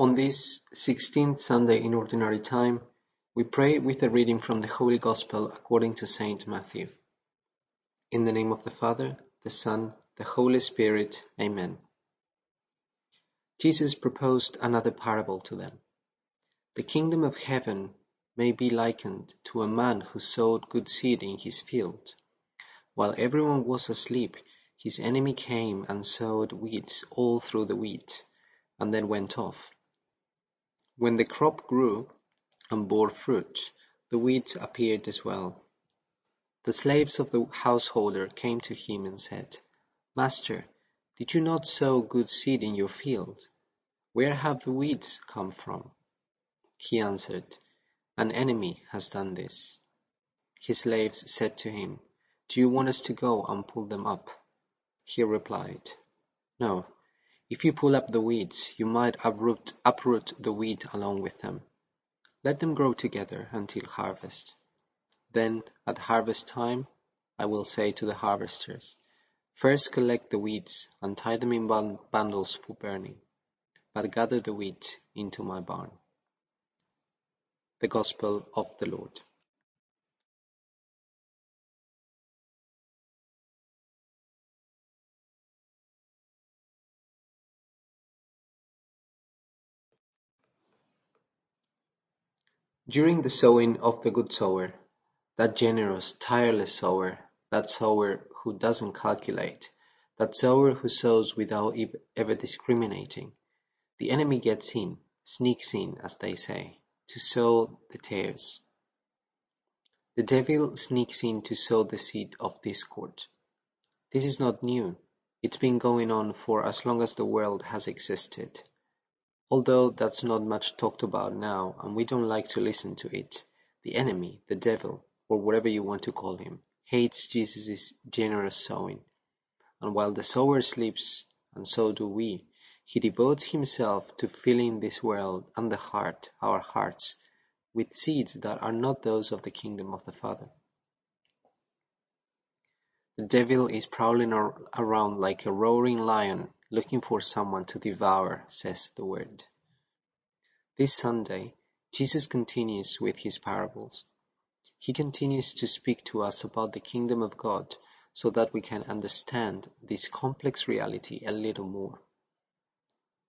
On this sixteenth Sunday in Ordinary Time, we pray with a reading from the Holy Gospel according to Saint Matthew. In the name of the Father, the Son, the Holy Spirit. Amen. Jesus proposed another parable to them. The kingdom of heaven may be likened to a man who sowed good seed in his field. While everyone was asleep, his enemy came and sowed weeds all through the wheat, and then went off. When the crop grew and bore fruit, the weeds appeared as well. The slaves of the householder came to him and said, Master, did you not sow good seed in your field? Where have the weeds come from? He answered, An enemy has done this. His slaves said to him, Do you want us to go and pull them up? He replied, No. If you pull up the weeds, you might uproot, uproot the wheat along with them. Let them grow together until harvest. Then, at harvest time, I will say to the harvesters, First collect the weeds and tie them in bundles for burning, but gather the wheat into my barn. The Gospel of the Lord. During the sowing of the good sower, that generous, tireless sower, that sower who doesn't calculate, that sower who sows without ever discriminating, the enemy gets in, sneaks in, as they say, to sow the tares. The devil sneaks in to sow the seed of discord. This is not new. It's been going on for as long as the world has existed. Although that's not much talked about now and we don't like to listen to it, the enemy, the devil, or whatever you want to call him, hates Jesus' generous sowing. And while the sower sleeps, and so do we, he devotes himself to filling this world and the heart, our hearts, with seeds that are not those of the kingdom of the Father. The devil is prowling around like a roaring lion looking for someone to devour, says the word. This Sunday, Jesus continues with his parables. He continues to speak to us about the kingdom of God so that we can understand this complex reality a little more.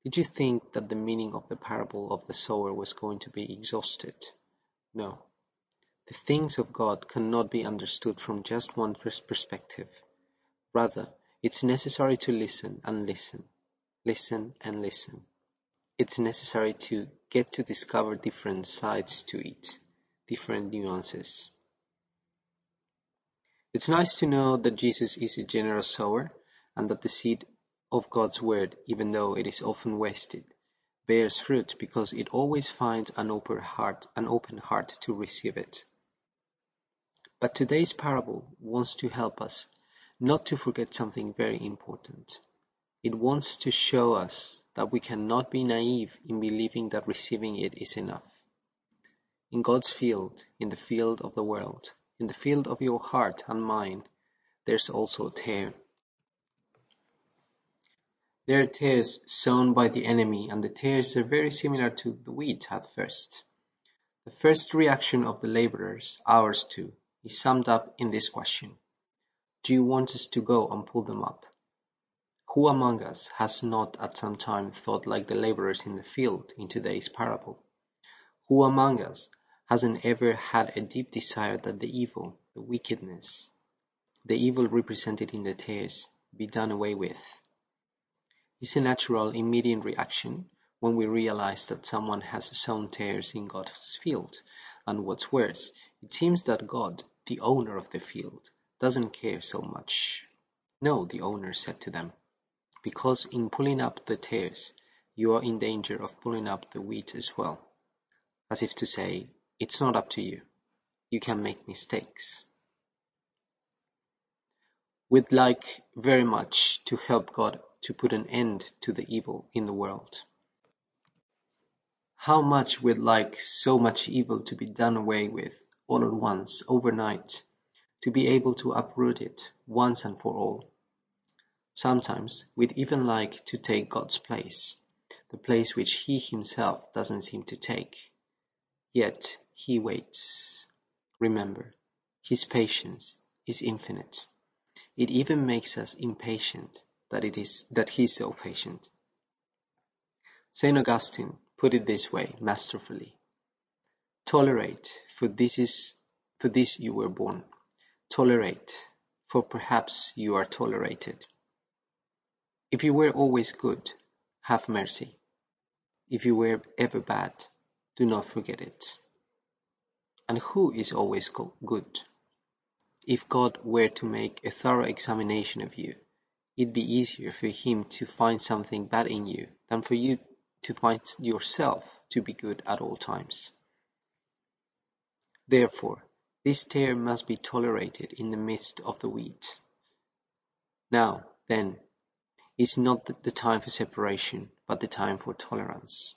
Did you think that the meaning of the parable of the sower was going to be exhausted? No. The things of God cannot be understood from just one perspective. Rather, it's necessary to listen and listen, listen and listen. It's necessary to get to discover different sides to it, different nuances. It's nice to know that Jesus is a generous sower and that the seed of God's word, even though it is often wasted, bears fruit because it always finds an open heart, an open heart to receive it. But today's parable wants to help us not to forget something very important. It wants to show us that we cannot be naive in believing that receiving it is enough. In God's field, in the field of the world, in the field of your heart and mind, there's also a tare. There are tares sown by the enemy, and the tares are very similar to the wheat at first. The first reaction of the laborers, ours too, is summed up in this question do you want us to go and pull them up? Who among us has not at some time thought like the laborers in the field in today's parable? Who among us hasn't ever had a deep desire that the evil, the wickedness, the evil represented in the tares be done away with? It's a natural immediate reaction when we realize that someone has sown tares in God's field, and what's worse, it seems that God, the owner of the field, doesn't care so much. No, the owner said to them, because in pulling up the tares, you are in danger of pulling up the wheat as well. As if to say, it's not up to you. You can make mistakes. We'd like very much to help God to put an end to the evil in the world. How much we'd like so much evil to be done away with all at once, overnight, to be able to uproot it once and for all. Sometimes we'd even like to take God's place, the place which he himself doesn't seem to take. Yet he waits. Remember, his patience is infinite. It even makes us impatient that it is that he's so patient. Saint Augustine put it this way masterfully. Tolerate, for this is for this you were born. Tolerate, for perhaps you are tolerated. If you were always good, have mercy. If you were ever bad, do not forget it. And who is always good? If God were to make a thorough examination of you, it'd be easier for him to find something bad in you than for you to find yourself to be good at all times. Therefore, this tare must be tolerated in the midst of the wheat. Now, then, is not the time for separation, but the time for tolerance.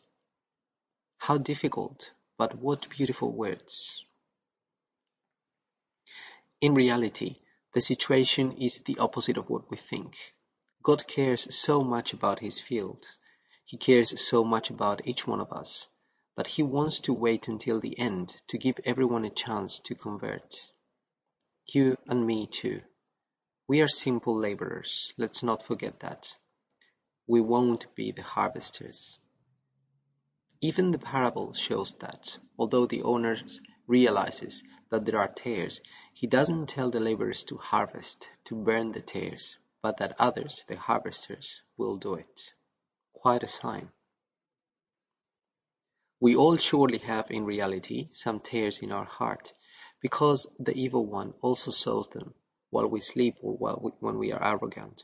How difficult, but what beautiful words. In reality, the situation is the opposite of what we think. God cares so much about his field. He cares so much about each one of us that he wants to wait until the end to give everyone a chance to convert. You and me too. We are simple laborers, let's not forget that. We won't be the harvesters. Even the parable shows that, although the owner realizes that there are tares, he doesn't tell the laborers to harvest, to burn the tares, but that others, the harvesters, will do it. Quite a sign. We all surely have in reality some tares in our heart, because the evil one also sows them while we sleep or while we, when we are arrogant,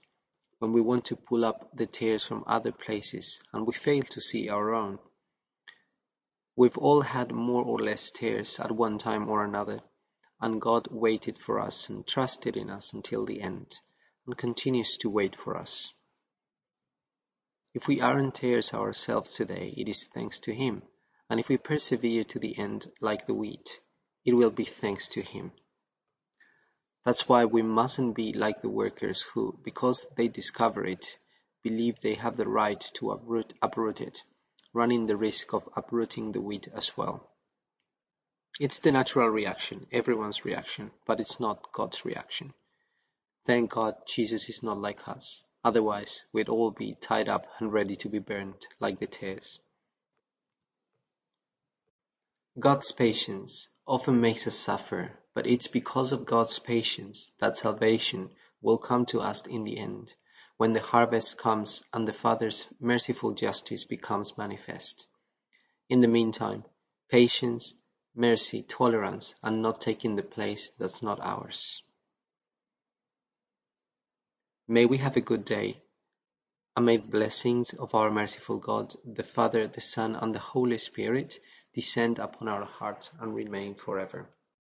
when we want to pull up the tares from other places and we fail to see our own. We've all had more or less tares at one time or another, and God waited for us and trusted in us until the end, and continues to wait for us. If we aren't tares ourselves today, it is thanks to Him, and if we persevere to the end like the wheat, it will be thanks to Him. That's why we mustn't be like the workers who, because they discover it, believe they have the right to uproot, uproot it, running the risk of uprooting the wheat as well. It's the natural reaction, everyone's reaction, but it's not God's reaction. Thank God Jesus is not like us. Otherwise, we'd all be tied up and ready to be burned like the tares. God's patience often makes us suffer, but it's because of God's patience that salvation will come to us in the end, when the harvest comes and the Father's merciful justice becomes manifest. In the meantime, patience, mercy, tolerance are not taking the place that's not ours. May we have a good day, and may the blessings of our merciful God, the Father, the Son, and the Holy Spirit descend upon our hearts and remain forever.